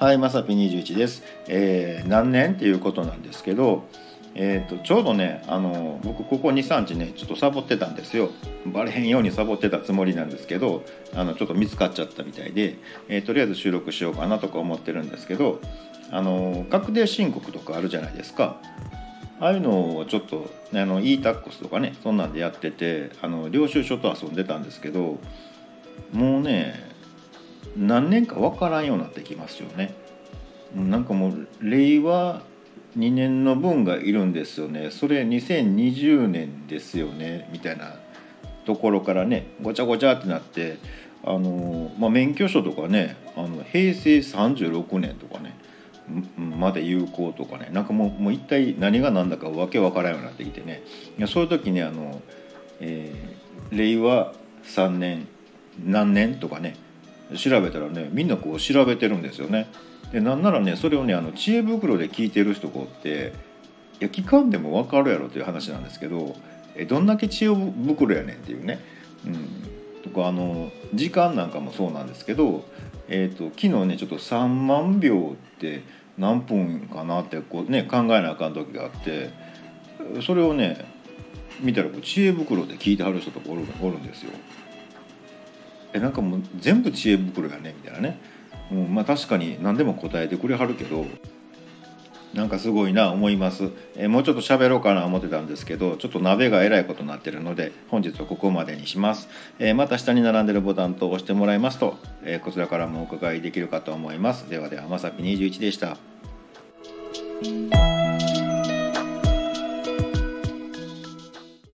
はい、まさぴ21です。えー何年っていうことなんですけど、えー、とちょうどねあの僕ここ23日ねちょっとサボってたんですよバレへんようにサボってたつもりなんですけどあのちょっと見つかっちゃったみたいで、えーとりあえず収録しようかなとか思ってるんですけどあの確定申告とかあるじゃないですかああいうのをちょっとあの e-tax とかねそんなんでやっててあの領収書と遊んでたんですけどもうね何年か分からんようになってきますよね。なんかもう令和2年の分がいるんですよね。それ2020年ですよね。みたいなところからねごちゃごちゃってなってあの、まあ、免許証とかねあの平成36年とかねまで有効とかねなんかもうもう一体何が何だかわけわからんようになってきてね。いやそういう時にあの、えー令和3年何年とかね調べたらねみんなこう調べてるんですよね。でなんならねそれをねあの知恵袋で聞いてる人がおっていや聞かんでも分かるやろという話なんですけどえどんだけ知恵袋やねんっていうね。うん、とかあの時間なんかもそうなんですけど、えー、と昨日ねちょっと3万秒って何分かなってこう、ね、考えなあかん時があってそれをね見たらこう知恵袋で聞いてはる人とかおるおるんですよ。えなんかもう全部知恵袋やねみたいなね、うん、まあ確かに何でも答えてくれはるけどなんかすごいな思います、えもうちょっと喋ろうかな思ってたんですけどちょっと鍋がえらいことになってるので本日はここまでにします、えまた下に並んでるボタンと押してもらいますと、えこちらからもお伺いできるかと思います。ではではまさぴ21でした。